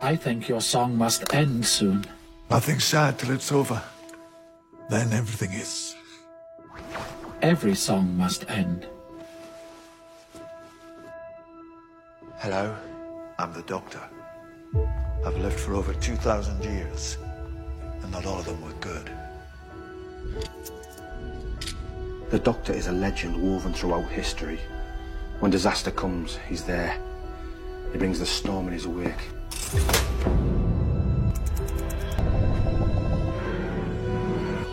I think your song must end soon. Nothing's sad till it's over. Then everything is. Every song must end. Hello, I'm the Doctor. I've lived for over 2,000 years, and not all of them were good. The Doctor is a legend woven throughout history. When disaster comes, he's there. He brings the storm in his wake.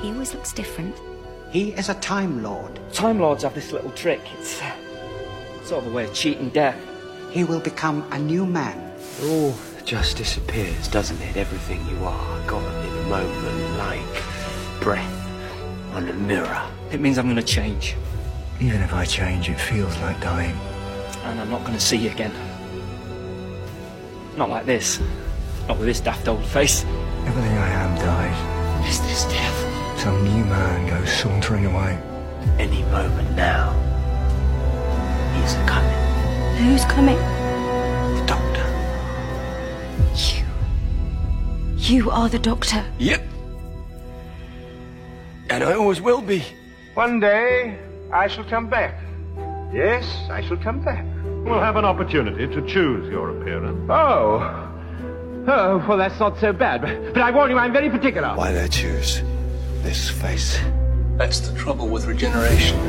He always looks different. He is a Time Lord. Time Lords have this little trick. It's uh, sort of a way of cheating death. He will become a new man. It all just disappears, doesn't it? Everything you are, gone in a moment, like breath on a mirror. It means I'm going to change. Even if I change, it feels like dying. And I'm not going to see you again. Not like this. Not with this daft old face. Everything I am dies. Is this death? Some new man goes sauntering away. Any moment now. He's coming. Who's coming? The doctor. You. You are the Doctor. Yep. And I always will be. One day, I shall come back. Yes, I shall come back. We'll have an opportunity to choose your appearance. Oh. Oh, well, that's not so bad. But, but I warn you, I'm very particular. Why did I choose this face? That's the trouble with regeneration.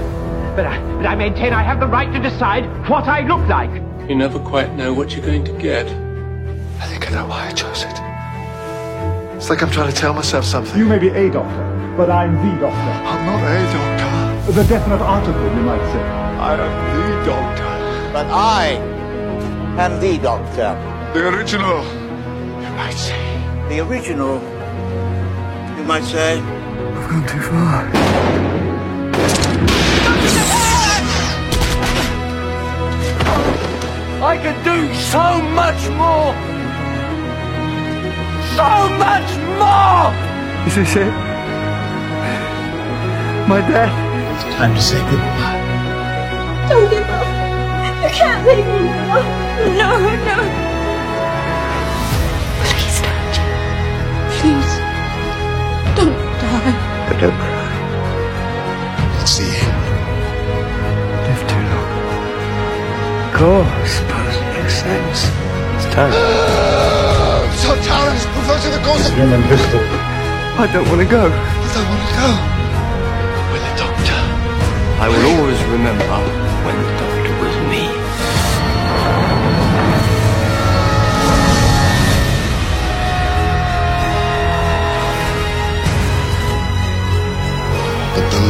But I, but I maintain I have the right to decide what I look like. You never quite know what you're going to get. I think I know why I chose it. It's like I'm trying to tell myself something. You may be a doctor, but I'm the doctor. I'm not a doctor. The definite article, you might say. I am the doctor. But I am the doctor. The original, you might say. The original, you might say. I've gone too far. I could do so much more! So much more! Is this it? My death? It's time to say goodbye. Don't give up. You can't leave me now. No, no. Please don't. Please. Don't die. But don't cry. It's the end. Lived too long. Of course, suppose it makes sense. It's time. So Talons refer to the ghost of... Human pistol. I don't want to go. I don't want to go. With the doctor. I will always remember when the doctor was me.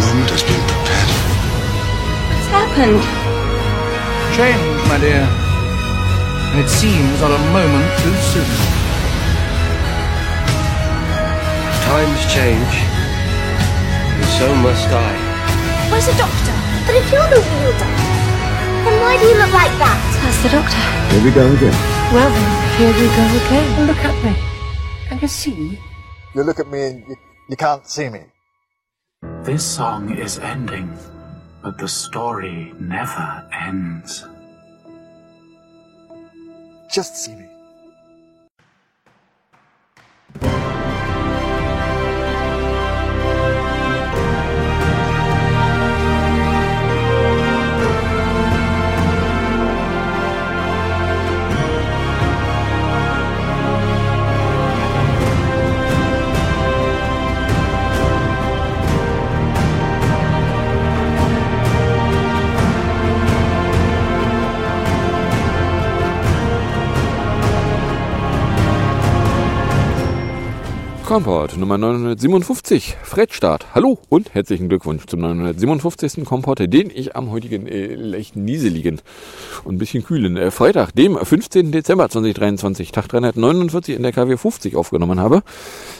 Moment has been prepared. What's happened? Change, my dear. And it seems not a moment too soon. Times change, and so must I. Where's the Doctor? But if you're the real Doctor, then why do you look like that? That's the Doctor. Here we go again. Well then, here we go again. Look at me. Can you see? You look at me and you, you can't see me. This song is ending, but the story never ends. Just see me. Komport Nummer 957, Fred Start. Hallo und herzlichen Glückwunsch zum 957. Komport, den ich am heutigen äh, leicht nieseligen und ein bisschen kühlen äh, Freitag, dem 15. Dezember 2023, Tag 349 in der KW 50 aufgenommen habe.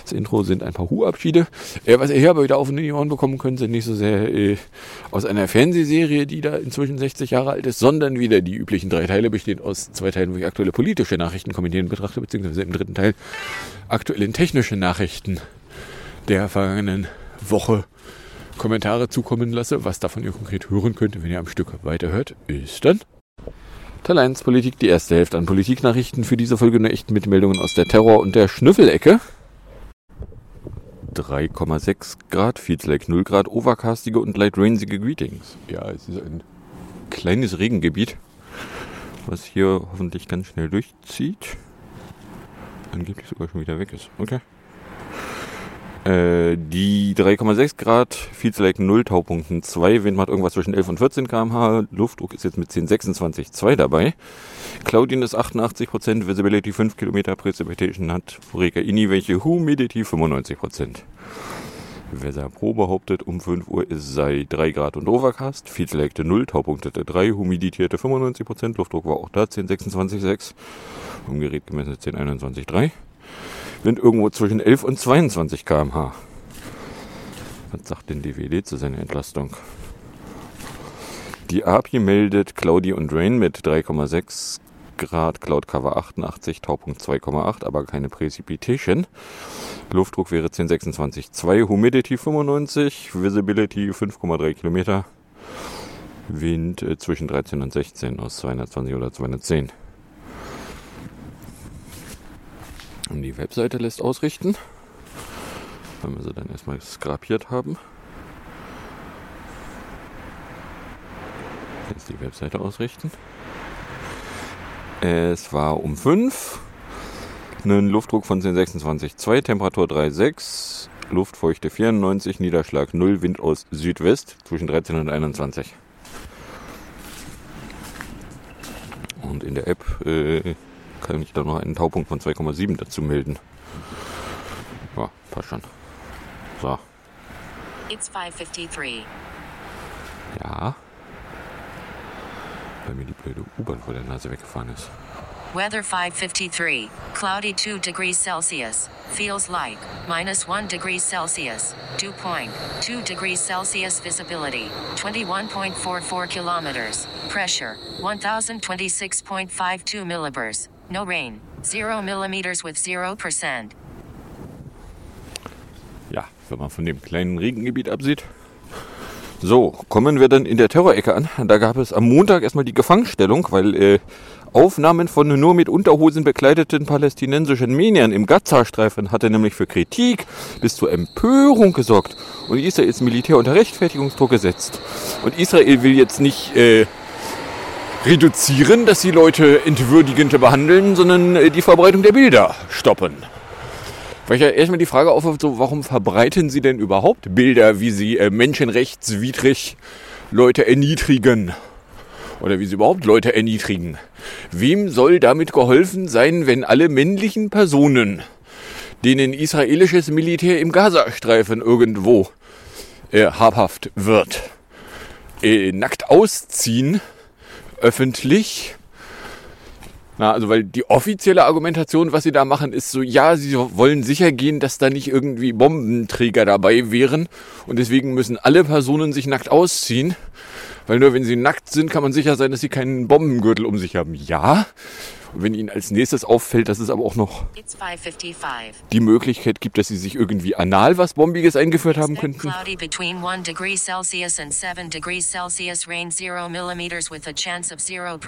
Das Intro sind ein paar Hu-Abschiede. Äh, was ihr hier aber wieder auf die Ohren bekommen könnt, sind nicht so sehr äh, aus einer Fernsehserie, die da inzwischen 60 Jahre alt ist, sondern wieder die üblichen drei Teile, bestehen aus zwei Teilen, wo ich aktuelle politische Nachrichten kommentieren betrachte, beziehungsweise im dritten Teil aktuellen technischen Nachrichten der vergangenen Woche Kommentare zukommen lasse. Was davon ihr konkret hören könnt, wenn ihr am Stück weiterhört, ist dann Teil 1 Politik, die erste Hälfte an Politiknachrichten für diese Folge nur echt mit Meldungen aus der Terror- und der Schnüffelecke. 3,6 Grad, Feels like 0 Grad, overcastige und light rainsige Greetings. Ja, es ist ein kleines Regengebiet, was hier hoffentlich ganz schnell durchzieht. Angeblich sogar schon wieder weg ist. Okay. Äh, die 3,6 Grad, Feels like 0, Taupunkten 2, Wind macht irgendwas zwischen 11 und 14 km/h, Luftdruck ist jetzt mit 10,26,2 dabei. Cloudiness 88%, Visibility 5 km, Precipitation hat Fureka Ini, welche Humidity 95%. Wetter Pro behauptet, um 5 Uhr es sei 3 Grad und Overcast, like 0, Taupunktete 3, Humidity hatte 95%, Luftdruck war auch da 10,26,6, Umgerät gemessen 10,21,3. Wind irgendwo zwischen 11 und 22 km/h. Was sagt denn DWD zu seiner Entlastung? Die API meldet Cloudy und Rain mit 3,6 Grad, Cloud Cover 88, Taupunkt 2,8, aber keine Precipitation. Luftdruck wäre 1026,2, Humidity 95, Visibility 5,3 Kilometer. Wind äh, zwischen 13 und 16 aus 220 oder 210. Und die Webseite lässt ausrichten. Wenn wir sie dann erstmal skrapiert haben. Jetzt die Webseite ausrichten. Es war um 5. Einen Luftdruck von 1026,2, Temperatur 3,6, Luftfeuchte 94, Niederschlag 0, Wind aus Südwest zwischen 13 und 21. Und in der App äh, kann ich da noch einen Taupunkt von 2,7 dazu melden. Ja, passt schon. So. It's 553. Ja. Weil mir die blöde U-Bahn vor der Nase weggefahren ist. Weather 553. Cloudy 2 degrees Celsius. Feels like minus 1 degrees Celsius. Dew point 2 degrees Celsius. Visibility 21.44 kilometers. Pressure 1026.52 millibars. No rain. 0 millimeters with 0%. Ja, wenn man von dem kleinen Regengebiet absieht. So, kommen wir dann in der Terrorecke an. Da gab es am Montag erstmal die Gefangenstellung, weil äh, Aufnahmen von nur mit Unterhosen bekleideten palästinensischen Männern im Gaza-Streifen hatte nämlich für Kritik bis zur Empörung gesorgt. Und Israels Militär unter Rechtfertigungsdruck gesetzt. Und Israel will jetzt nicht äh, reduzieren, dass sie Leute entwürdigend behandeln, sondern äh, die Verbreitung der Bilder stoppen. Weil ich ja erstmal die Frage aufwirft, so, warum verbreiten sie denn überhaupt Bilder, wie sie äh, menschenrechtswidrig Leute erniedrigen? Oder wie sie überhaupt Leute erniedrigen? Wem soll damit geholfen sein, wenn alle männlichen Personen, denen israelisches Militär im Gazastreifen irgendwo äh, habhaft wird, äh, nackt ausziehen, öffentlich, na, also weil die offizielle Argumentation, was sie da machen, ist so, ja, sie wollen sicher gehen, dass da nicht irgendwie Bombenträger dabei wären und deswegen müssen alle Personen sich nackt ausziehen, weil nur wenn sie nackt sind, kann man sicher sein, dass sie keinen Bombengürtel um sich haben. Ja, und wenn ihnen als nächstes auffällt, dass es aber auch noch It's 555. die Möglichkeit gibt, dass sie sich irgendwie anal was Bombiges eingeführt haben könnten. Cloudy between 1 degree Celsius and 7 degrees Celsius. Rain 0 millimeters with a chance of 0%.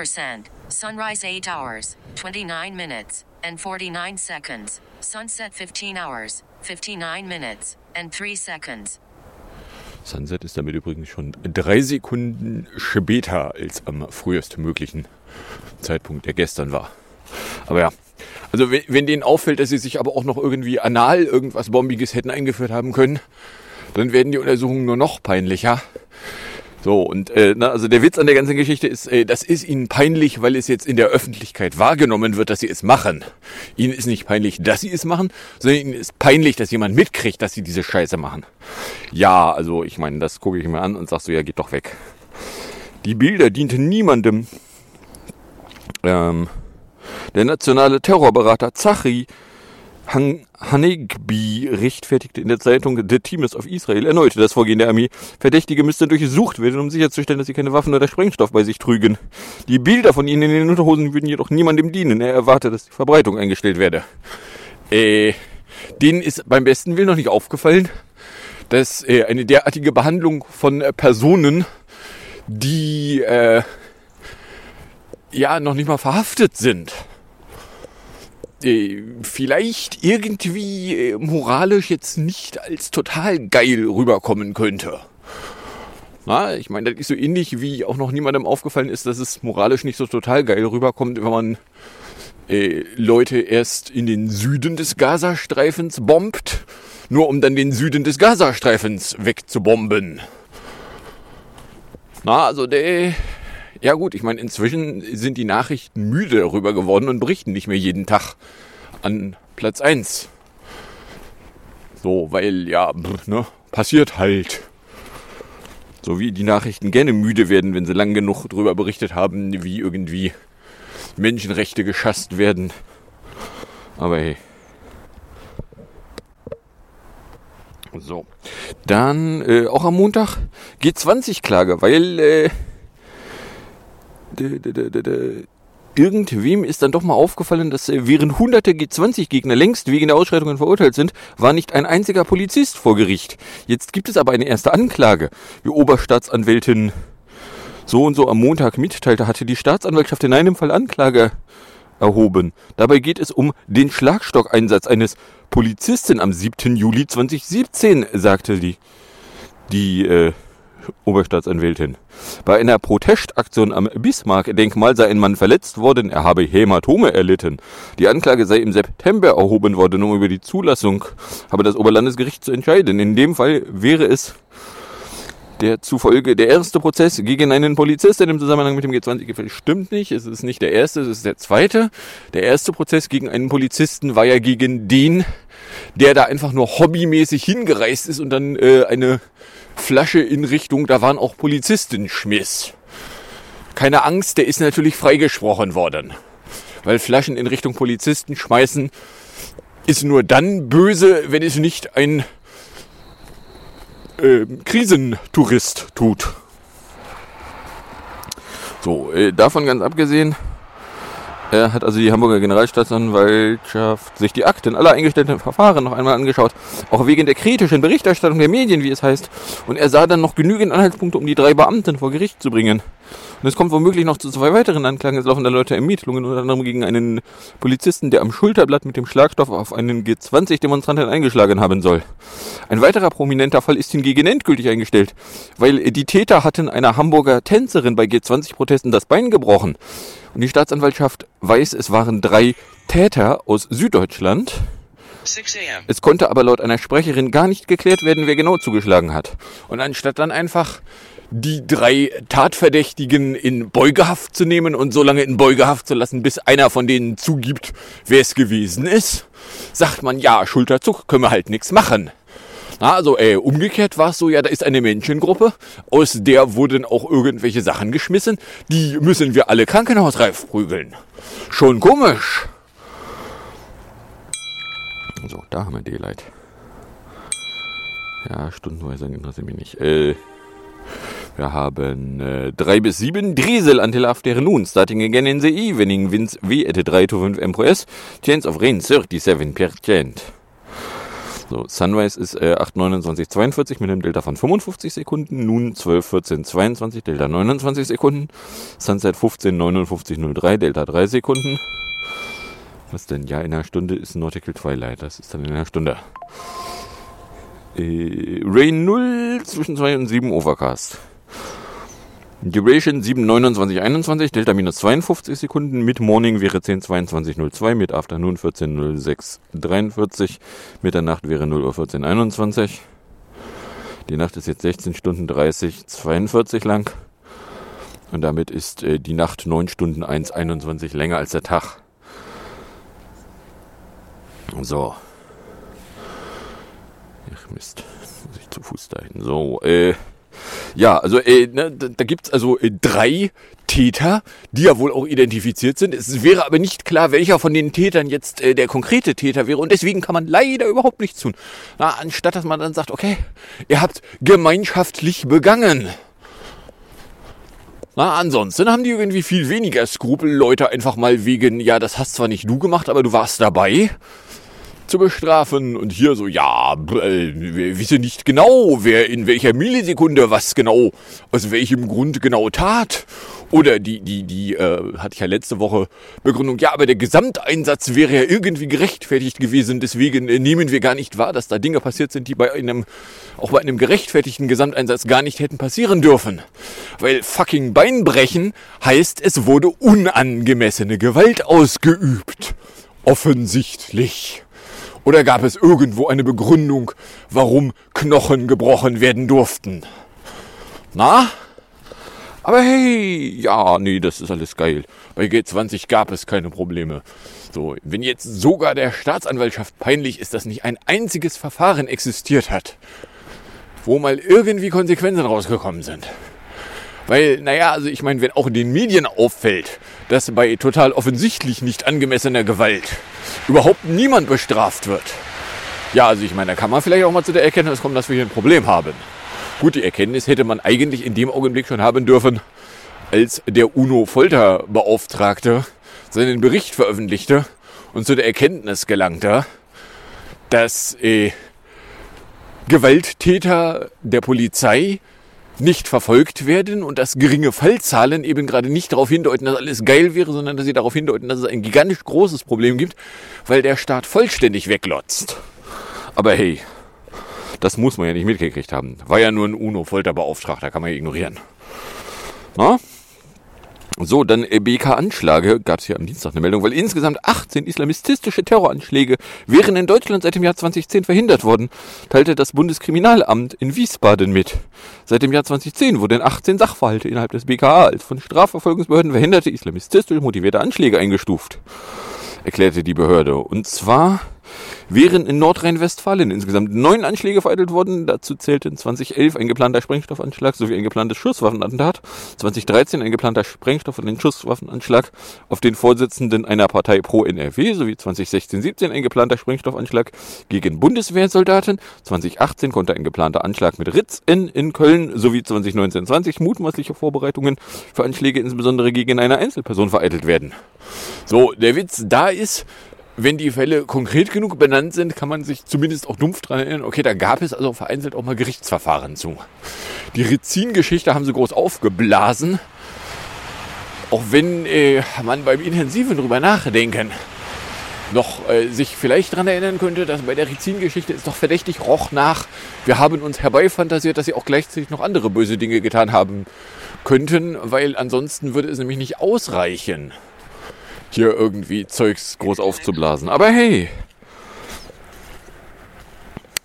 Sunrise 8 hours, 29 minutes, and 49 seconds. Sunset 15 hours, 59 minutes, and 3 seconds. Sunset ist damit übrigens schon drei Sekunden später als am frühestmöglichen Zeitpunkt, der gestern war. Aber ja, also wenn, wenn denen auffällt, dass sie sich aber auch noch irgendwie anal irgendwas Bombiges hätten eingeführt haben können, dann werden die Untersuchungen nur noch peinlicher. So, und äh, na, also der Witz an der ganzen Geschichte ist, äh, das ist ihnen peinlich, weil es jetzt in der Öffentlichkeit wahrgenommen wird, dass sie es machen. Ihnen ist nicht peinlich, dass sie es machen, sondern ihnen ist peinlich, dass jemand mitkriegt, dass sie diese Scheiße machen. Ja, also ich meine, das gucke ich mir an und sag so, ja, geht doch weg. Die Bilder dienten niemandem. Ähm, der nationale Terrorberater Zachri Han Hanegbi rechtfertigte in der Zeitung The Teams of Israel erneut das Vorgehen der Armee. Verdächtige müssten durchsucht werden, um sicherzustellen, dass sie keine Waffen oder Sprengstoff bei sich trügen. Die Bilder von ihnen in den Unterhosen würden jedoch niemandem dienen. Er erwartet, dass die Verbreitung eingestellt werde. Äh, denen ist beim besten Willen noch nicht aufgefallen, dass äh, eine derartige Behandlung von äh, Personen, die äh, ja noch nicht mal verhaftet sind, äh, vielleicht irgendwie äh, moralisch jetzt nicht als total geil rüberkommen könnte. Na, ich meine, das ist so ähnlich wie auch noch niemandem aufgefallen ist, dass es moralisch nicht so total geil rüberkommt, wenn man äh, Leute erst in den Süden des Gazastreifens bombt, nur um dann den Süden des Gazastreifens wegzubomben. Na, also der, ja gut, ich meine, inzwischen sind die Nachrichten müde darüber geworden und berichten nicht mehr jeden Tag an Platz 1. So, weil ja, ne, passiert halt. So wie die Nachrichten gerne müde werden, wenn sie lang genug darüber berichtet haben, wie irgendwie Menschenrechte geschasst werden. Aber hey. So. Dann äh, auch am Montag G20-Klage, weil äh, irgendwem ist dann doch mal aufgefallen, dass äh, während hunderte G20-Gegner längst wegen der Ausschreitungen verurteilt sind, war nicht ein einziger Polizist vor Gericht. Jetzt gibt es aber eine erste Anklage. Die Oberstaatsanwältin so und so am Montag mitteilte, hatte die Staatsanwaltschaft in einem Fall Anklage erhoben. Dabei geht es um den Schlagstockeinsatz eines Polizisten am 7. Juli 2017, sagte die, die äh, Oberstaatsanwältin. Bei einer Protestaktion am Bismarck-Denkmal sei ein Mann verletzt worden, er habe Hämatome erlitten. Die Anklage sei im September erhoben worden, um über die Zulassung habe das Oberlandesgericht zu entscheiden. In dem Fall wäre es der zufolge der erste Prozess gegen einen Polizisten im Zusammenhang mit dem G20-Gipfel stimmt nicht. Es ist nicht der erste, es ist der zweite. Der erste Prozess gegen einen Polizisten war ja gegen den, der da einfach nur hobbymäßig hingereist ist und dann äh, eine Flasche in Richtung, da waren auch Polizisten schmiss. Keine Angst, der ist natürlich freigesprochen worden. Weil Flaschen in Richtung Polizisten schmeißen ist nur dann böse, wenn es nicht ein äh, Krisentourist tut. So, äh, davon ganz abgesehen, er hat also die Hamburger Generalstaatsanwaltschaft sich die Akten aller eingestellten Verfahren noch einmal angeschaut, auch wegen der kritischen Berichterstattung der Medien, wie es heißt. Und er sah dann noch genügend Anhaltspunkte, um die drei Beamten vor Gericht zu bringen. Und es kommt womöglich noch zu zwei weiteren Anklagen. Es laufen da Leute Ermittlungen, unter anderem gegen einen Polizisten, der am Schulterblatt mit dem Schlagstoff auf einen G20-Demonstranten eingeschlagen haben soll. Ein weiterer prominenter Fall ist hingegen endgültig eingestellt, weil die Täter hatten einer Hamburger Tänzerin bei G20-Protesten das Bein gebrochen. Und die Staatsanwaltschaft weiß, es waren drei Täter aus Süddeutschland. Es konnte aber laut einer Sprecherin gar nicht geklärt werden, wer genau zugeschlagen hat. Und anstatt dann einfach die drei Tatverdächtigen in Beugehaft zu nehmen und so lange in Beugehaft zu lassen, bis einer von denen zugibt, wer es gewesen ist, sagt man, ja, Schulterzug, können wir halt nichts machen. Na, also äh, umgekehrt war es so, ja, da ist eine Menschengruppe, aus der wurden auch irgendwelche Sachen geschmissen, die müssen wir alle krankenhausreif prügeln. Schon komisch. So, da haben wir Daylight. Ja, stundenweise interessiert mich nicht. Äh, wir haben äh, 3 bis 7 Driesel until afternoon, starting again in the evening, winds V at 3 to 5 mph, chance of rain 37%. So, Sunrise ist äh, 8,29,42 mit einem Delta von 55 Sekunden, nun 12,14,22, Delta 29 Sekunden, Sunset 15,59,03, Delta 3 Sekunden. Was denn? Ja, in einer Stunde ist Nautical Twilight, das ist dann in einer Stunde. Äh, Rain 0 zwischen 2 und 7 Overcast. Duration 7,29,21, Delta minus 52 Sekunden, mit Morning wäre 10,22,02, mit Afternoon 14,06,43, Mitternacht wäre 0 Uhr 14,21. Die Nacht ist jetzt 16 Stunden 30, 42 lang. Und damit ist äh, die Nacht 9 Stunden 1,21 länger als der Tag. So. Ach Mist, muss ich zu Fuß dahin. So, äh. Ja, also äh, ne, da, gibt's also äh, drei Täter, die ja wohl auch identifiziert sind. Es wäre aber nicht klar, welcher von den Tätern jetzt äh, der konkrete Täter wäre. Und deswegen kann man leider überhaupt nichts tun. Na, anstatt dass man dann sagt, okay, ihr habt gemeinschaftlich begangen. Na, ansonsten haben die irgendwie viel weniger Skrupel, Leute einfach mal wegen, ja, das hast zwar nicht du gemacht, aber du warst dabei. Zu bestrafen. Und hier so, ja, äh, wir wissen nicht genau, wer in welcher Millisekunde was genau, aus welchem Grund genau tat. Oder die, die, die, äh, hatte ich ja letzte Woche Begründung, ja, aber der Gesamteinsatz wäre ja irgendwie gerechtfertigt gewesen, deswegen äh, nehmen wir gar nicht wahr, dass da Dinge passiert sind, die bei einem, auch bei einem gerechtfertigten Gesamteinsatz gar nicht hätten passieren dürfen. Weil fucking Beinbrechen heißt, es wurde unangemessene Gewalt ausgeübt. Offensichtlich. Oder gab es irgendwo eine Begründung, warum Knochen gebrochen werden durften? Na? Aber hey, ja, nee, das ist alles geil. Bei G20 gab es keine Probleme. So, wenn jetzt sogar der Staatsanwaltschaft peinlich ist, dass nicht ein einziges Verfahren existiert hat, wo mal irgendwie Konsequenzen rausgekommen sind. Weil, naja, also ich meine, wenn auch in den Medien auffällt, dass bei total offensichtlich nicht angemessener Gewalt überhaupt niemand bestraft wird. Ja, also ich meine, da kann man vielleicht auch mal zu der Erkenntnis kommen, dass wir hier ein Problem haben. Gut, die Erkenntnis hätte man eigentlich in dem Augenblick schon haben dürfen, als der UNO-Folterbeauftragte seinen Bericht veröffentlichte und zu der Erkenntnis gelangte, dass äh, Gewalttäter der Polizei nicht verfolgt werden und dass geringe Fallzahlen eben gerade nicht darauf hindeuten, dass alles geil wäre, sondern dass sie darauf hindeuten, dass es ein gigantisch großes Problem gibt, weil der Staat vollständig weglotzt. Aber hey, das muss man ja nicht mitgekriegt haben. War ja nur ein UNO-Folterbeauftragter, kann man ja ignorieren. Na? So, dann äh, BK-Anschläge, gab es hier am Dienstag eine Meldung, weil insgesamt 18 islamistische Terroranschläge wären in Deutschland seit dem Jahr 2010 verhindert worden, teilte das Bundeskriminalamt in Wiesbaden mit. Seit dem Jahr 2010 wurden 18 Sachverhalte innerhalb des BKA als von Strafverfolgungsbehörden verhinderte islamistisch motivierte Anschläge eingestuft, erklärte die Behörde. Und zwar wären in Nordrhein-Westfalen insgesamt neun Anschläge vereitelt worden. Dazu zählten 2011 ein geplanter Sprengstoffanschlag sowie ein geplantes Schusswaffenattentat, 2013 ein geplanter Sprengstoff- und ein Schusswaffenanschlag auf den Vorsitzenden einer Partei pro NRW sowie 2016-17 ein geplanter Sprengstoffanschlag gegen Bundeswehrsoldaten, 2018 konnte ein geplanter Anschlag mit Ritz in, in Köln sowie 2019-20 mutmaßliche Vorbereitungen für Anschläge insbesondere gegen eine Einzelperson vereitelt werden. So, der Witz da ist, wenn die Fälle konkret genug benannt sind, kann man sich zumindest auch dumpf dran erinnern, okay, da gab es also vereinzelt auch mal Gerichtsverfahren zu. Die Rizin-Geschichte haben sie groß aufgeblasen. Auch wenn äh, man beim intensiven drüber nachdenken noch äh, sich vielleicht daran erinnern könnte, dass bei der Rizin-Geschichte es doch verdächtig roch nach, wir haben uns herbeifantasiert, dass sie auch gleichzeitig noch andere böse Dinge getan haben könnten, weil ansonsten würde es nämlich nicht ausreichen hier irgendwie Zeugs groß aufzublasen. Aber hey.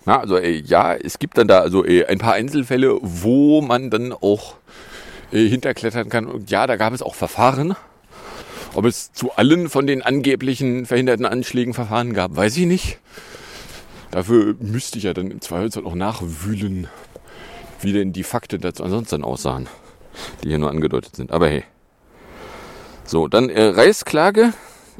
Na, also ey, ja, es gibt dann da also ey, ein paar Einzelfälle, wo man dann auch ey, hinterklettern kann. Und ja, da gab es auch Verfahren. Ob es zu allen von den angeblichen verhinderten Anschlägen Verfahren gab, weiß ich nicht. Dafür müsste ich ja dann im Zweifelsfall auch nachwühlen, wie denn die Fakten dazu ansonsten aussahen, die hier nur angedeutet sind. Aber hey. So, dann äh, Reisklage,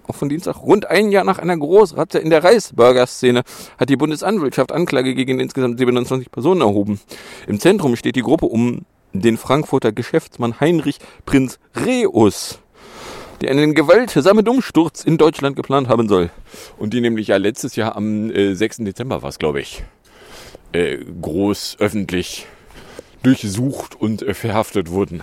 auch von Dienstag. Rund ein Jahr nach einer Großrazzia in der Reisburger-Szene hat die Bundesanwaltschaft Anklage gegen insgesamt 27 Personen erhoben. Im Zentrum steht die Gruppe um den Frankfurter Geschäftsmann Heinrich Prinz Reus, der einen gewaltsamen Umsturz in Deutschland geplant haben soll. Und die nämlich ja letztes Jahr am äh, 6. Dezember war es, glaube ich, äh, groß öffentlich durchsucht und äh, verhaftet wurden.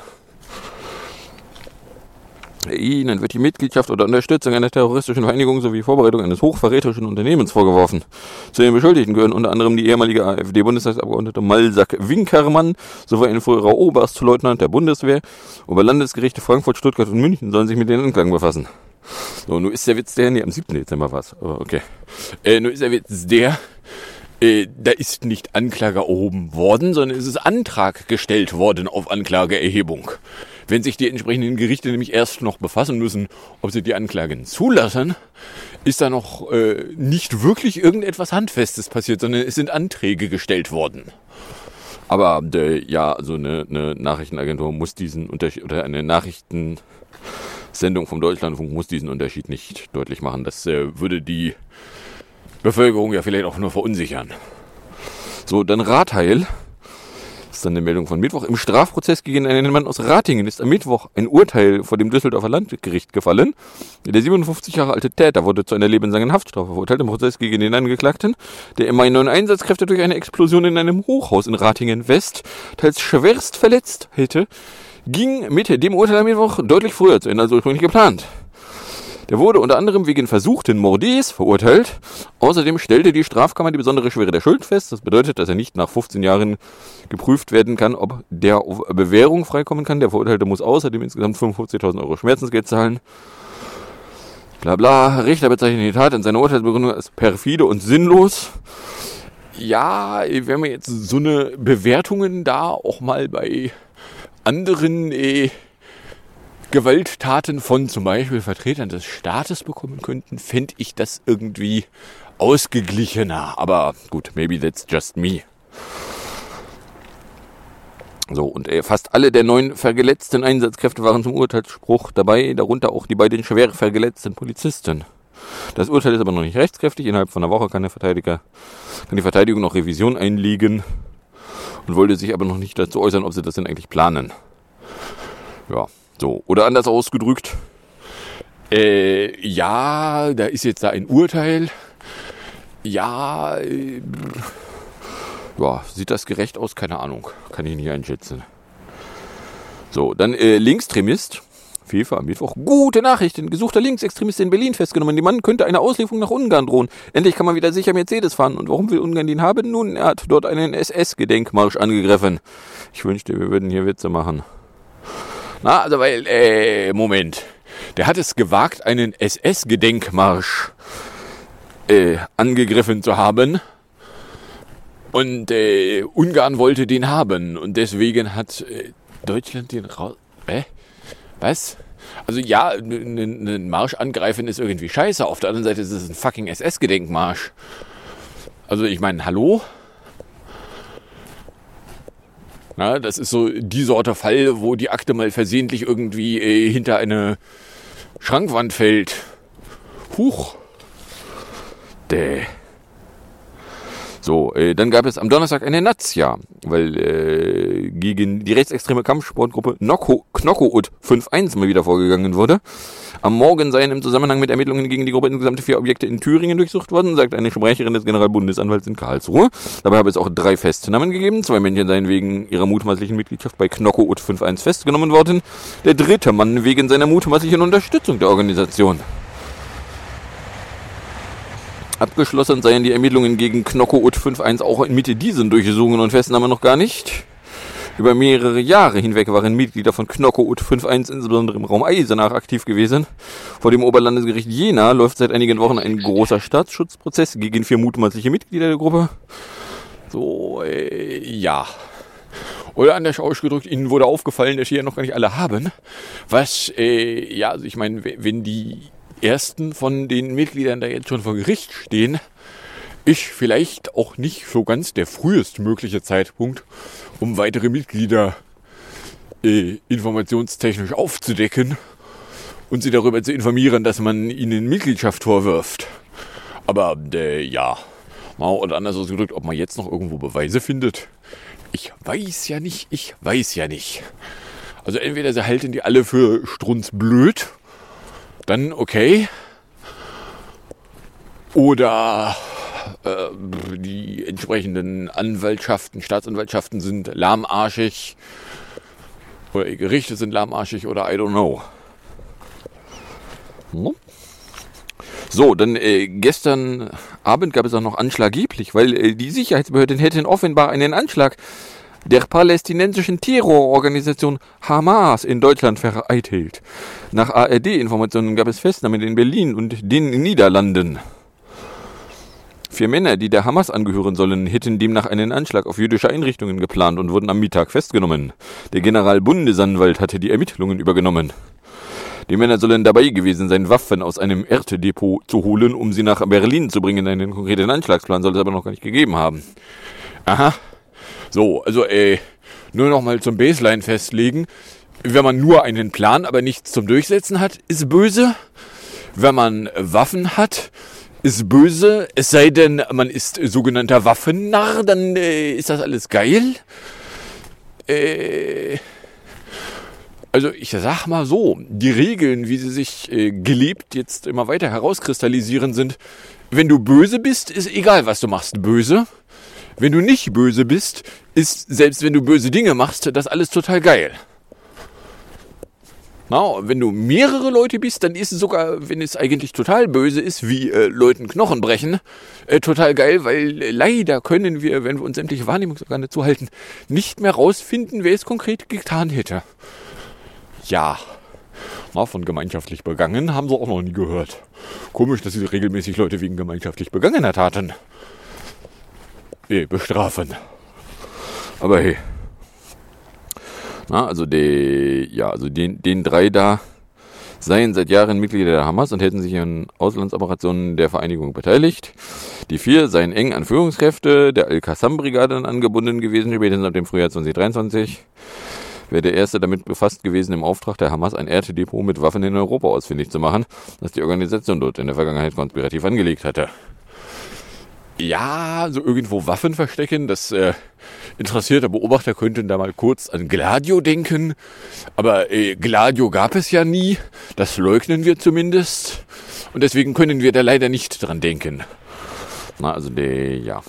Ihnen wird die Mitgliedschaft oder Unterstützung einer terroristischen Vereinigung sowie Vorbereitung eines hochverräterischen Unternehmens vorgeworfen. Zu den Beschuldigten gehören unter anderem die ehemalige AfD-Bundestagsabgeordnete Malsack Winkermann sowie ein früherer Oberstleutnant der Bundeswehr. Oberlandesgerichte Frankfurt, Stuttgart und München sollen sich mit den Anklagen befassen. So, nun ist der Witz der, nee, am 7. Dezember war es, okay. Äh, nun ist der Witz der, äh, da ist nicht Anklage erhoben worden, sondern es ist Antrag gestellt worden auf Anklageerhebung wenn sich die entsprechenden Gerichte nämlich erst noch befassen müssen, ob sie die Anklagen zulassen, ist da noch äh, nicht wirklich irgendetwas Handfestes passiert, sondern es sind Anträge gestellt worden. Aber äh, ja, also eine, eine Nachrichtenagentur muss diesen Unterschied oder eine Nachrichtensendung vom Deutschlandfunk muss diesen Unterschied nicht deutlich machen. Das äh, würde die Bevölkerung ja vielleicht auch nur verunsichern. So, dann Ratheil ist dann eine Meldung von Mittwoch. Im Strafprozess gegen einen Mann aus Ratingen ist am Mittwoch ein Urteil vor dem Düsseldorfer Landgericht gefallen. Der 57 Jahre alte Täter wurde zu einer lebenslangen Haftstrafe verurteilt im Prozess gegen den Angeklagten, der im Mai 9 Einsatzkräfte durch eine Explosion in einem Hochhaus in Ratingen West teils schwerst verletzt hätte, ging mit dem Urteil am Mittwoch deutlich früher zu Ende als ursprünglich geplant. Der wurde unter anderem wegen versuchten Mordes verurteilt. Außerdem stellte die Strafkammer die besondere Schwere der Schuld fest. Das bedeutet, dass er nicht nach 15 Jahren geprüft werden kann, ob der auf Bewährung freikommen kann. Der Verurteilte muss außerdem insgesamt 55.000 Euro Schmerzensgeld zahlen. Bla bla. Richter bezeichnet die Tat in seiner Urteilsbegründung als perfide und sinnlos. Ja, wenn wir jetzt so eine Bewertungen da auch mal bei anderen äh, Gewalttaten von zum Beispiel Vertretern des Staates bekommen könnten, fände ich das irgendwie ausgeglichener. Aber gut, maybe that's just me. So, und äh, fast alle der neun verletzten Einsatzkräfte waren zum Urteilsspruch dabei, darunter auch die beiden schwer verletzten Polizisten. Das Urteil ist aber noch nicht rechtskräftig. Innerhalb von einer Woche kann, der Verteidiger, kann die Verteidigung noch Revision einlegen und wollte sich aber noch nicht dazu äußern, ob sie das denn eigentlich planen. Ja, so, oder anders ausgedrückt, äh, ja, da ist jetzt da ein Urteil. Ja, äh, ja, sieht das gerecht aus? Keine Ahnung, kann ich nicht einschätzen. So, dann äh, Linkstremist. FIFA am Mittwoch. Gute Nachrichten. Gesuchter Linksextremist in Berlin festgenommen. Die Mann könnte eine Auslieferung nach Ungarn drohen. Endlich kann man wieder sicher Mercedes fahren. Und warum will Ungarn den haben? Nun, er hat dort einen SS-Gedenkmarsch angegriffen. Ich wünschte, wir würden hier Witze machen. Na, also weil, äh, Moment. Der hat es gewagt, einen SS-Gedenkmarsch äh, angegriffen zu haben. Und äh, Ungarn wollte den haben. Und deswegen hat äh, Deutschland den raus. Hä? Was? Also ja, einen Marsch angreifen ist irgendwie scheiße. Auf der anderen Seite ist es ein fucking SS-Gedenkmarsch. Also ich meine, hallo? Na, das ist so die Sorte Fall, wo die Akte mal versehentlich irgendwie äh, hinter eine Schrankwand fällt. Huch. Däh. So, äh, dann gab es am Donnerstag eine Nazia, weil äh, gegen die rechtsextreme Kampfsportgruppe Knocko, Knockout 5-1 mal wieder vorgegangen wurde. Am Morgen seien im Zusammenhang mit Ermittlungen gegen die Gruppe insgesamt vier Objekte in Thüringen durchsucht worden, sagt eine Sprecherin des Generalbundesanwalts in Karlsruhe. Dabei habe es auch drei Festnahmen gegeben. Zwei Männchen seien wegen ihrer mutmaßlichen Mitgliedschaft bei Knockout 5-1 festgenommen worden. Der dritte Mann wegen seiner mutmaßlichen Unterstützung der Organisation. Abgeschlossen seien die Ermittlungen gegen Knockout 5.1 auch in Mitte diesen Durchsuchungen und Festnahmen noch gar nicht. Über mehrere Jahre hinweg waren Mitglieder von Knockout 5.1 insbesondere im Raum Eisenach aktiv gewesen. Vor dem Oberlandesgericht Jena läuft seit einigen Wochen ein großer Staatsschutzprozess gegen vier mutmaßliche Mitglieder der Gruppe. So, äh, ja. Oder anders ausgedrückt, Ihnen wurde aufgefallen, dass Sie ja noch gar nicht alle haben. Was, äh, ja, also ich meine, wenn die ersten von den Mitgliedern da jetzt schon vor Gericht stehen, ist vielleicht auch nicht so ganz der frühestmögliche Zeitpunkt, um weitere Mitglieder äh, informationstechnisch aufzudecken und sie darüber zu informieren, dass man ihnen Mitgliedschaft vorwirft. Aber äh, ja, mal oder anders ausgedrückt, ob man jetzt noch irgendwo Beweise findet. Ich weiß ja nicht, ich weiß ja nicht. Also entweder sie halten die alle für strunzblöd dann okay. Oder äh, die entsprechenden Anwaltschaften, Staatsanwaltschaften sind lahmarschig. Oder Gerichte sind lahmarschig oder I don't know. Hm? So, dann äh, gestern Abend gab es auch noch anschlaggeblich, weil äh, die Sicherheitsbehörden hätten offenbar einen Anschlag der palästinensischen Terrororganisation Hamas in Deutschland vereitelt. Nach ARD-Informationen gab es Festnahmen in Berlin und den Niederlanden. Vier Männer, die der Hamas angehören sollen, hätten demnach einen Anschlag auf jüdische Einrichtungen geplant und wurden am Mittag festgenommen. Der Generalbundesanwalt hatte die Ermittlungen übergenommen. Die Männer sollen dabei gewesen sein, Waffen aus einem Erddepot zu holen, um sie nach Berlin zu bringen. Einen konkreten Anschlagsplan soll es aber noch gar nicht gegeben haben. Aha, so, also äh, nur noch mal zum Baseline festlegen. Wenn man nur einen Plan, aber nichts zum Durchsetzen hat, ist böse. Wenn man Waffen hat, ist böse. Es sei denn, man ist sogenannter Waffennarr, dann äh, ist das alles geil. äh, also ich sag mal so, die Regeln, wie sie sich äh, gelebt jetzt immer weiter herauskristallisieren, sind, wenn du böse bist, ist egal, was du machst, böse. Wenn du nicht böse bist, ist, selbst wenn du böse Dinge machst, das alles total geil. Na, wenn du mehrere Leute bist, dann ist es sogar, wenn es eigentlich total böse ist, wie äh, Leuten Knochen brechen, äh, total geil, weil äh, leider können wir, wenn wir uns sämtliche Wahrnehmungsorgane zuhalten, nicht mehr rausfinden, wer es konkret getan hätte. Ja, na, von gemeinschaftlich begangen haben sie auch noch nie gehört. Komisch, dass sie regelmäßig Leute wegen gemeinschaftlich begangener Taten eh, bestrafen. Aber hey. Na, also die, ja, also den, den drei da seien seit Jahren Mitglieder der Hamas und hätten sich an Auslandsoperationen der Vereinigung beteiligt. Die vier seien eng an Führungskräfte der Al-Qassam-Brigade angebunden gewesen, spätestens ab dem Frühjahr 2023 wäre der erste damit befasst gewesen, im Auftrag der Hamas ein Erdedepot mit Waffen in Europa ausfindig zu machen, das die Organisation dort in der Vergangenheit konspirativ angelegt hatte. Ja, so irgendwo Waffen verstecken, das äh, interessierte Beobachter könnten da mal kurz an Gladio denken. Aber äh, Gladio gab es ja nie, das leugnen wir zumindest. Und deswegen können wir da leider nicht dran denken. Na, also der, ja.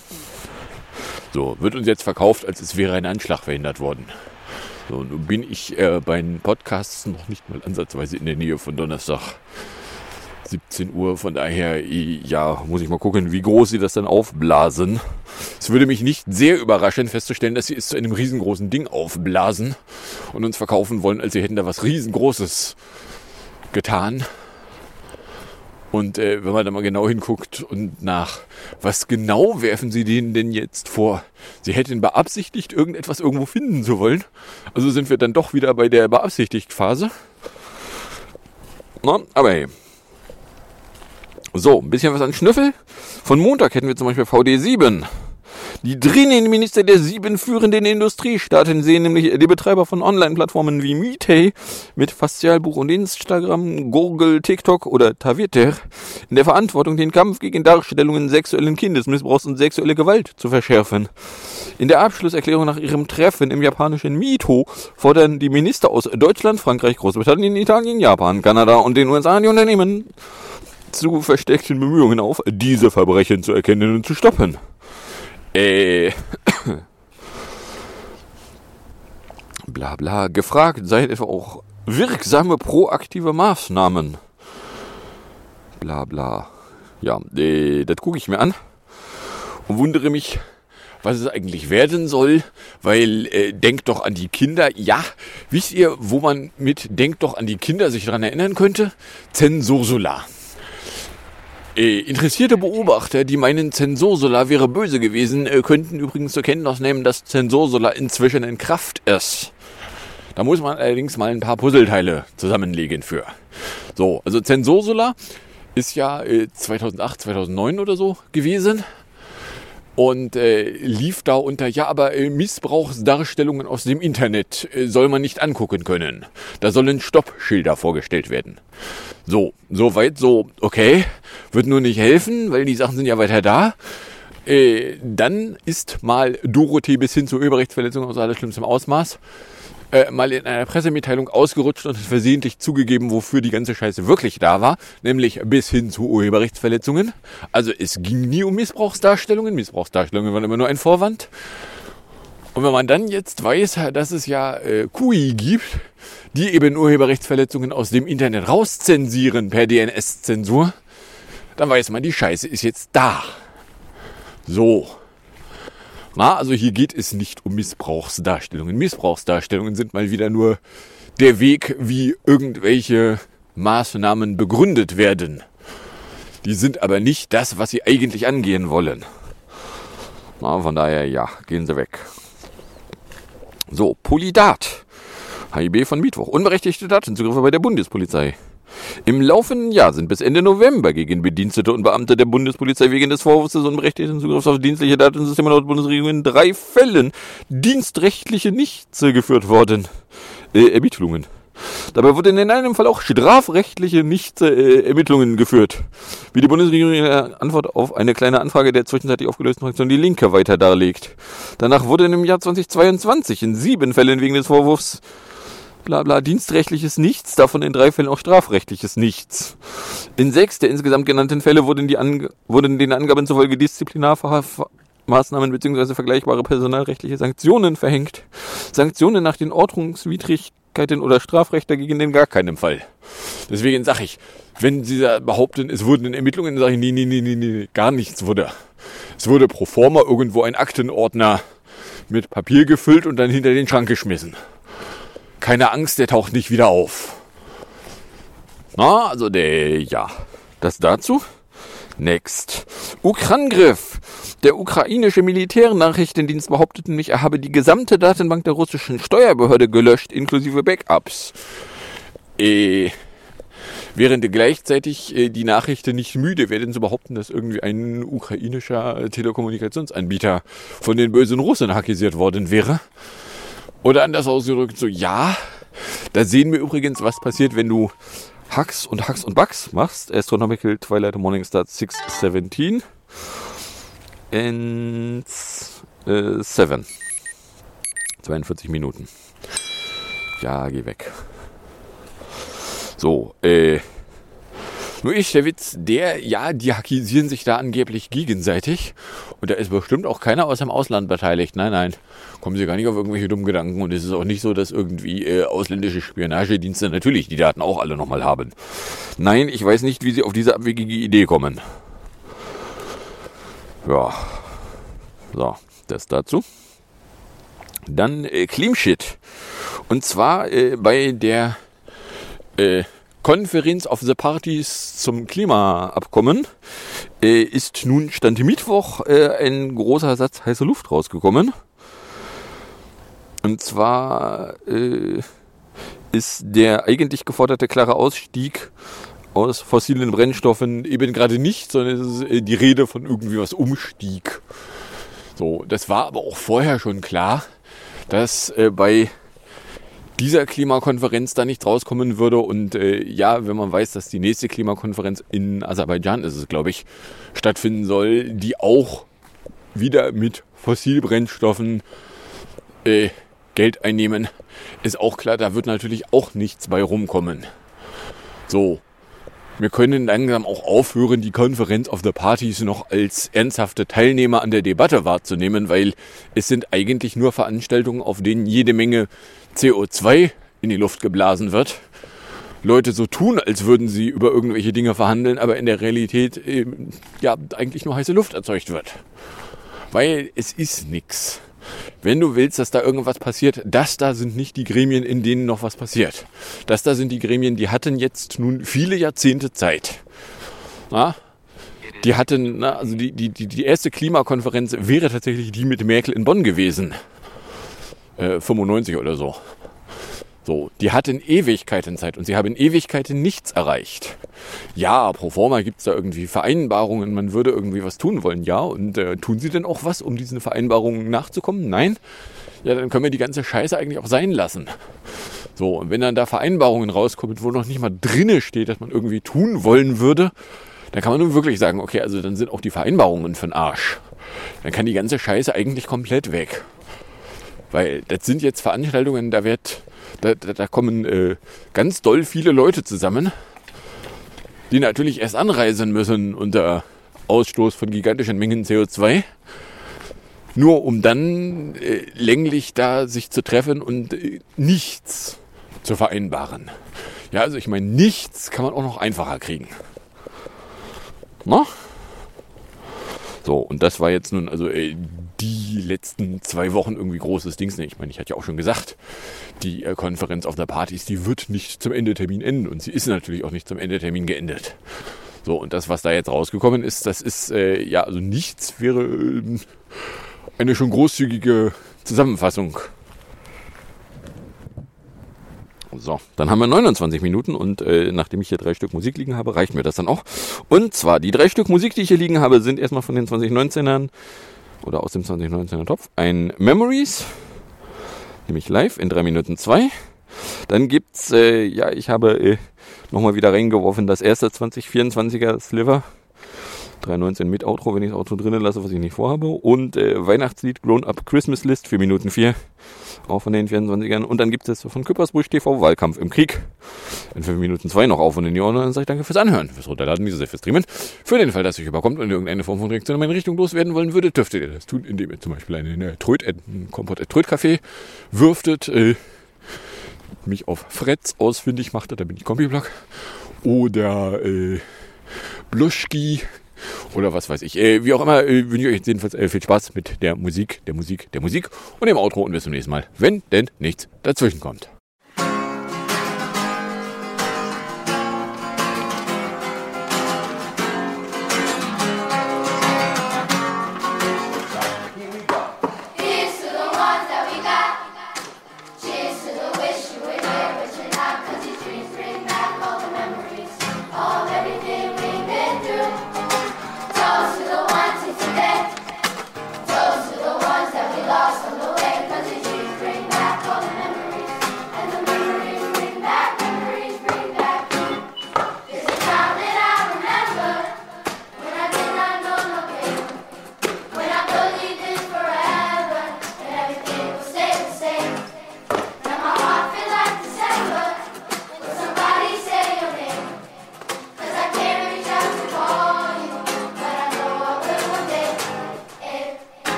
So, wird uns jetzt verkauft, als es wäre ein Anschlag verhindert worden. So, nun bin ich äh, bei den Podcasts noch nicht mal ansatzweise in der Nähe von Donnerstag 17 Uhr. Von daher, ja, muss ich mal gucken, wie groß sie das dann aufblasen. Es würde mich nicht sehr überraschen, festzustellen, dass sie es zu einem riesengroßen Ding aufblasen und uns verkaufen wollen, als sie hätten da was riesengroßes getan. Und äh, wenn man da mal genau hinguckt und nach, was genau werfen sie denen denn jetzt vor? Sie hätten beabsichtigt, irgendetwas irgendwo finden zu wollen. Also sind wir dann doch wieder bei der beabsichtigt Phase. Na, aber hey. So, ein bisschen was an Schnüffel. Von Montag hätten wir zum Beispiel VD7. Die drinnen Minister der sieben führenden Industriestaaten sehen nämlich die Betreiber von Online-Plattformen wie Mitei mit Facialbuch und Instagram, Google, TikTok oder Twitter in der Verantwortung, den Kampf gegen Darstellungen sexuellen Kindesmissbrauchs und sexuelle Gewalt zu verschärfen. In der Abschlusserklärung nach ihrem Treffen im japanischen Mito fordern die Minister aus Deutschland, Frankreich, Großbritannien, Italien, Japan, Kanada und den USA die Unternehmen zu versteckten Bemühungen auf, diese Verbrechen zu erkennen und zu stoppen. Äh. bla bla. Gefragt seien etwa auch wirksame proaktive Maßnahmen. Bla bla. Ja, äh, das gucke ich mir an und wundere mich, was es eigentlich werden soll, weil äh, denkt doch an die Kinder. Ja, wisst ihr, wo man mit denkt doch an die Kinder sich daran erinnern könnte? Zensursula. Äh, interessierte Beobachter, die meinen, Zensursolar wäre böse gewesen, äh, könnten übrigens zur Kenntnis nehmen, dass Zensursolar inzwischen in Kraft ist. Da muss man allerdings mal ein paar Puzzleteile zusammenlegen für. So, also Zensursolar ist ja äh, 2008, 2009 oder so gewesen und äh, lief da unter, ja, aber äh, Missbrauchsdarstellungen aus dem Internet äh, soll man nicht angucken können. Da sollen Stoppschilder vorgestellt werden. So, so weit, so, okay, wird nur nicht helfen, weil die Sachen sind ja weiter da. Äh, dann ist mal Dorothee bis hin zur Urheberrechtsverletzung aus allerschlimmstem Ausmaß äh, mal in einer Pressemitteilung ausgerutscht und versehentlich zugegeben, wofür die ganze Scheiße wirklich da war, nämlich bis hin zu Urheberrechtsverletzungen. Also es ging nie um Missbrauchsdarstellungen. Missbrauchsdarstellungen waren immer nur ein Vorwand. Und wenn man dann jetzt weiß, dass es ja äh, QI gibt, die eben Urheberrechtsverletzungen aus dem Internet rauszensieren per DNS-Zensur, dann weiß man, die Scheiße ist jetzt da. So. Na, also hier geht es nicht um Missbrauchsdarstellungen. Missbrauchsdarstellungen sind mal wieder nur der Weg, wie irgendwelche Maßnahmen begründet werden. Die sind aber nicht das, was sie eigentlich angehen wollen. Na, von daher, ja, gehen sie weg. So, Polydat. HIB von Mittwoch. Unberechtigte Datenzugriffe bei der Bundespolizei. Im laufenden Jahr sind bis Ende November gegen Bedienstete und Beamte der Bundespolizei wegen des Vorwurfs des unberechtigten Zugriffs auf dienstliche Datensysteme laut Bundesregierung in drei Fällen dienstrechtliche Nichts geführt worden. Äh, Ermittlungen. Dabei wurden in einem Fall auch strafrechtliche Nicht-Ermittlungen geführt, wie die Bundesregierung in der Antwort auf eine kleine Anfrage der zwischenzeitlich aufgelösten Fraktion Die Linke weiter darlegt. Danach wurde im Jahr 2022 in sieben Fällen wegen des Vorwurfs bla bla, dienstrechtliches Nichts, davon in drei Fällen auch strafrechtliches Nichts. In sechs der insgesamt genannten Fälle wurden, die Ange wurden den Angaben zufolge Disziplinarmaßnahmen bzw. vergleichbare personalrechtliche Sanktionen verhängt. Sanktionen nach den Ordnungswidrigkeiten oder Strafrecht dagegen in gar keinem Fall. Deswegen sage ich, wenn Sie behaupten, es wurden in Ermittlungen, sage ich, nee, nee, nee, nee, nee, gar nichts wurde. Es wurde pro forma irgendwo ein Aktenordner mit Papier gefüllt und dann hinter den Schrank geschmissen. Keine Angst, der taucht nicht wieder auf. Na, also der, ja. Das dazu. Next. Ukrangriff. Der ukrainische Militärnachrichtendienst behauptete mich, er habe die gesamte Datenbank der russischen Steuerbehörde gelöscht, inklusive Backups. Äh, während gleichzeitig äh, die Nachrichten nicht müde werden zu behaupten, dass irgendwie ein ukrainischer Telekommunikationsanbieter von den bösen Russen hackisiert worden wäre. Oder anders ausgedrückt, so ja, da sehen wir übrigens, was passiert, wenn du Hacks und Hacks und Bugs machst. Astronomical Twilight Morningstar 617 and äh, 7. 42 Minuten. Ja, geh weg. So, äh, nur ich, der Witz, der, ja, die hackisieren sich da angeblich gegenseitig. Und da ist bestimmt auch keiner aus dem Ausland beteiligt. Nein, nein, kommen Sie gar nicht auf irgendwelche dummen Gedanken. Und es ist auch nicht so, dass irgendwie äh, ausländische Spionagedienste natürlich die Daten auch alle nochmal haben. Nein, ich weiß nicht, wie Sie auf diese abwegige Idee kommen. Ja. So, das dazu. Dann äh, Clean-Shit. Und zwar äh, bei der äh, Conference of the Parties zum Klimaabkommen äh, ist nun Stand Mittwoch äh, ein großer Satz heiße Luft rausgekommen. Und zwar äh, ist der eigentlich geforderte klare Ausstieg aus fossilen Brennstoffen eben gerade nicht, sondern es ist äh, die Rede von irgendwie was Umstieg. So, das war aber auch vorher schon klar, dass äh, bei dieser Klimakonferenz da nicht rauskommen würde. Und äh, ja, wenn man weiß, dass die nächste Klimakonferenz in Aserbaidschan ist es, glaube ich, stattfinden soll, die auch wieder mit Fossilbrennstoffen äh, Geld einnehmen, ist auch klar, da wird natürlich auch nichts bei rumkommen. So, wir können langsam auch aufhören, die Conference of the Parties noch als ernsthafte Teilnehmer an der Debatte wahrzunehmen, weil es sind eigentlich nur Veranstaltungen, auf denen jede Menge CO2 in die Luft geblasen wird. Leute so tun, als würden sie über irgendwelche Dinge verhandeln, aber in der Realität eben, ja eigentlich nur heiße Luft erzeugt wird. Weil es ist nichts. Wenn du willst, dass da irgendwas passiert, das da sind nicht die Gremien, in denen noch was passiert. Das da sind die Gremien, die hatten jetzt nun viele Jahrzehnte Zeit. Na? Die hatten, na, also die, die, die erste Klimakonferenz wäre tatsächlich die mit Merkel in Bonn gewesen. Äh, 95 oder so. So, die hatten Ewigkeiten Zeit und sie haben in Ewigkeiten nichts erreicht. Ja, pro forma gibt es da irgendwie Vereinbarungen, man würde irgendwie was tun wollen, ja. Und äh, tun sie denn auch was, um diesen Vereinbarungen nachzukommen? Nein? Ja, dann können wir die ganze Scheiße eigentlich auch sein lassen. So, und wenn dann da Vereinbarungen rauskommen, wo noch nicht mal drinne steht, dass man irgendwie tun wollen würde, dann kann man nun wirklich sagen, okay, also dann sind auch die Vereinbarungen für den Arsch. Dann kann die ganze Scheiße eigentlich komplett weg. Weil das sind jetzt Veranstaltungen, da wird da, da, da kommen äh, ganz doll viele Leute zusammen, die natürlich erst anreisen müssen unter Ausstoß von gigantischen Mengen CO2, nur um dann äh, länglich da sich zu treffen und äh, nichts zu vereinbaren. Ja, also ich meine, nichts kann man auch noch einfacher kriegen. Na? So, und das war jetzt nun also äh, die letzten zwei Wochen irgendwie großes Dings. Ich meine, ich hatte ja auch schon gesagt, die äh, Konferenz auf der Partys, die wird nicht zum Endetermin enden. Und sie ist natürlich auch nicht zum Endetermin geendet. So, und das, was da jetzt rausgekommen ist, das ist, äh, ja, also nichts wäre äh, eine schon großzügige Zusammenfassung so, dann haben wir 29 Minuten und äh, nachdem ich hier drei Stück Musik liegen habe, reicht mir das dann auch. Und zwar die drei Stück Musik, die ich hier liegen habe, sind erstmal von den 2019ern oder aus dem 2019er Topf ein Memories, nämlich live in 3 Minuten 2. Dann gibt's, äh, ja, ich habe äh, nochmal wieder reingeworfen, das erste 2024er Sliver 3.19 mit Outro, wenn ich das Auto drinnen lasse, was ich nicht vorhabe. Und äh, Weihnachtslied Grown Up Christmas List 4 Minuten 4. Auch von den 24ern. Und dann gibt es von Küppersbrüch TV Wahlkampf im Krieg. In 5 Minuten 2 noch auf und in die Ohren. Dann sage ich danke fürs Anhören, fürs Runterladen, dieses fürs Streamen. Für den Fall, dass ich überkommt und irgendeine Form von Reaktion in meine Richtung loswerden wollen würde, dürftet ihr das tun, indem ihr zum Beispiel einen äh, Tröd Café würftet. Äh, mich auf Fretz ausfindig macht, da bin ich Kombiblock. Oder äh, Bluschki oder was weiß ich. Äh, wie auch immer, äh, wünsche ich euch jedenfalls äh, viel Spaß mit der Musik, der Musik, der Musik und dem Outro und bis zum nächsten Mal, wenn denn nichts dazwischen kommt.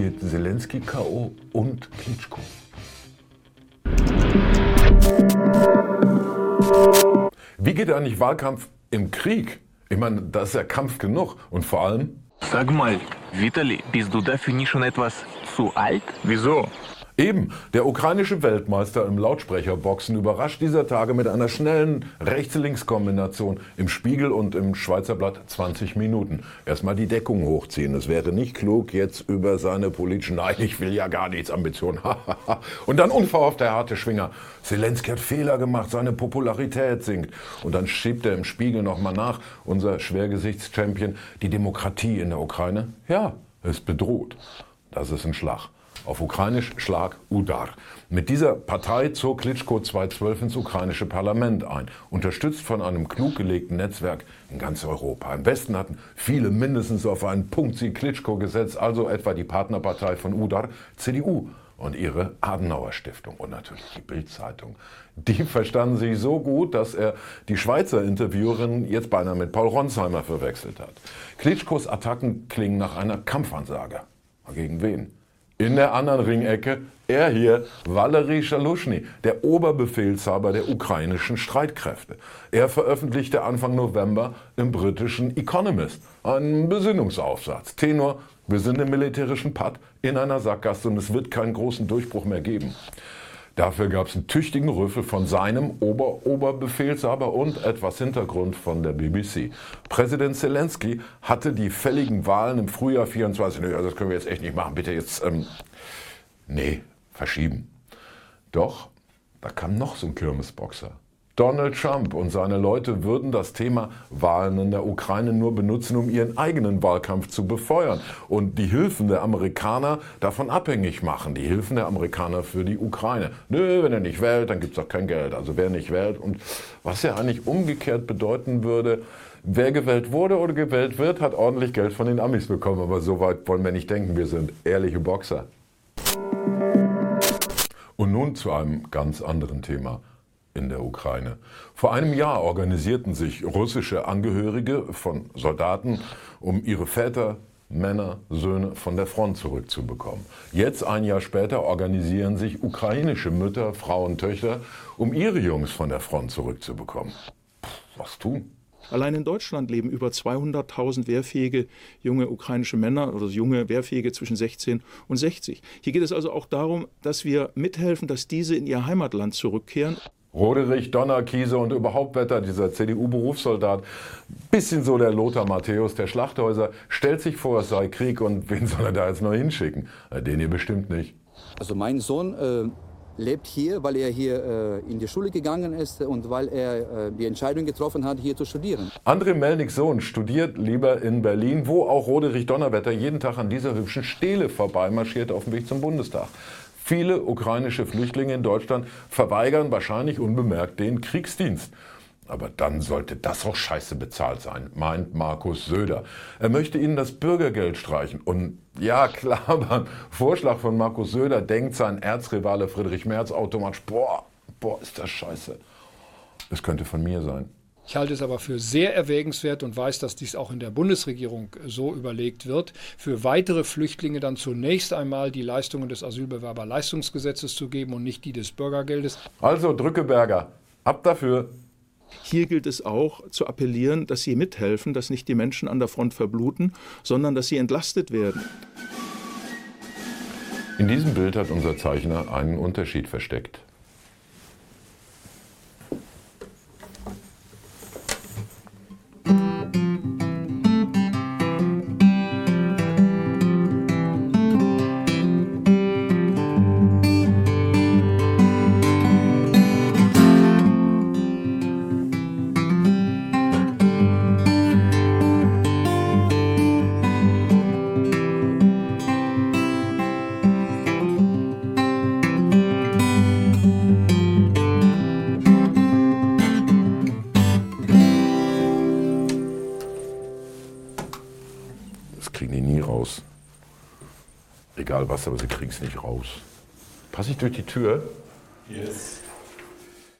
Geht Zelensky K.O. und Klitschko. Wie geht eigentlich Wahlkampf im Krieg? Ich meine, da ist ja Kampf genug. Und vor allem, Sag mal, Vitali, bist du dafür nicht schon etwas zu alt? Wieso? Eben, der ukrainische Weltmeister im Lautsprecherboxen überrascht dieser Tage mit einer schnellen Rechts-Links-Kombination im Spiegel und im Schweizer Blatt 20 Minuten. Erstmal die Deckung hochziehen. Es wäre nicht klug, jetzt über seine politischen, nein, ich will ja gar nichts, Ambitionen. und dann unverhofft der harte Schwinger. Zelensky hat Fehler gemacht, seine Popularität sinkt. Und dann schiebt er im Spiegel nochmal nach, unser Schwergesichtschampion, die Demokratie in der Ukraine, ja, ist bedroht. Das ist ein Schlag. Auf Ukrainisch Schlag Udar. Mit dieser Partei zog Klitschko 2012 ins ukrainische Parlament ein, unterstützt von einem klug gelegten Netzwerk in ganz Europa. Im Westen hatten viele mindestens auf einen Punktsieg Klitschko gesetzt, also etwa die Partnerpartei von Udar, CDU und ihre Adenauer Stiftung und natürlich die Bild-Zeitung. Die verstanden sich so gut, dass er die Schweizer Interviewerin jetzt beinahe mit Paul Ronsheimer verwechselt hat. Klitschkos Attacken klingen nach einer Kampfansage. Gegen wen? In der anderen Ringecke er hier, Valery Shalushny, der Oberbefehlshaber der ukrainischen Streitkräfte. Er veröffentlichte Anfang November im britischen Economist einen Besinnungsaufsatz. Tenor, wir sind im militärischen Patt in einer Sackgasse und es wird keinen großen Durchbruch mehr geben. Dafür gab es einen tüchtigen Rüffel von seinem Ober-Oberbefehlshaber und etwas Hintergrund von der BBC. Präsident Zelensky hatte die fälligen Wahlen im Frühjahr 24, nee, also das können wir jetzt echt nicht machen, bitte jetzt, ähm, nee, verschieben. Doch, da kam noch so ein Kirmesboxer. Donald Trump und seine Leute würden das Thema Wahlen in der Ukraine nur benutzen, um ihren eigenen Wahlkampf zu befeuern und die Hilfen der Amerikaner davon abhängig machen. Die Hilfen der Amerikaner für die Ukraine. Nö, wenn er nicht wählt, dann gibt es auch kein Geld. Also wer nicht wählt und was ja eigentlich umgekehrt bedeuten würde, wer gewählt wurde oder gewählt wird, hat ordentlich Geld von den Amis bekommen. Aber so weit wollen wir nicht denken. Wir sind ehrliche Boxer. Und nun zu einem ganz anderen Thema in der Ukraine. Vor einem Jahr organisierten sich russische Angehörige von Soldaten, um ihre Väter, Männer, Söhne von der Front zurückzubekommen. Jetzt, ein Jahr später, organisieren sich ukrainische Mütter, Frauen, Töchter, um ihre Jungs von der Front zurückzubekommen. Puh, was tun? Allein in Deutschland leben über 200.000 wehrfähige junge ukrainische Männer oder junge Wehrfähige zwischen 16 und 60. Hier geht es also auch darum, dass wir mithelfen, dass diese in ihr Heimatland zurückkehren. Roderich, Donner, Kiese und überhaupt Wetter, dieser CDU-Berufssoldat, bisschen so der Lothar Matthäus der Schlachthäuser, stellt sich vor, es sei Krieg und wen soll er da jetzt noch hinschicken? Den ihr bestimmt nicht. Also mein Sohn äh, lebt hier, weil er hier äh, in die Schule gegangen ist und weil er äh, die Entscheidung getroffen hat, hier zu studieren. André Melniks Sohn studiert lieber in Berlin, wo auch Roderich Donnerwetter jeden Tag an dieser hübschen Stele vorbeimarschiert auf dem Weg zum Bundestag. Viele ukrainische Flüchtlinge in Deutschland verweigern wahrscheinlich unbemerkt den Kriegsdienst. Aber dann sollte das auch scheiße bezahlt sein, meint Markus Söder. Er möchte ihnen das Bürgergeld streichen. Und ja, klar, beim Vorschlag von Markus Söder denkt sein Erzrivale Friedrich Merz automatisch, boah, boah, ist das scheiße. Es könnte von mir sein. Ich halte es aber für sehr erwägenswert und weiß, dass dies auch in der Bundesregierung so überlegt wird, für weitere Flüchtlinge dann zunächst einmal die Leistungen des Asylbewerberleistungsgesetzes zu geben und nicht die des Bürgergeldes. Also Drückeberger, ab dafür. Hier gilt es auch zu appellieren, dass Sie mithelfen, dass nicht die Menschen an der Front verbluten, sondern dass sie entlastet werden. In diesem Bild hat unser Zeichner einen Unterschied versteckt. Raus. Passe ich durch die Tür? Yes.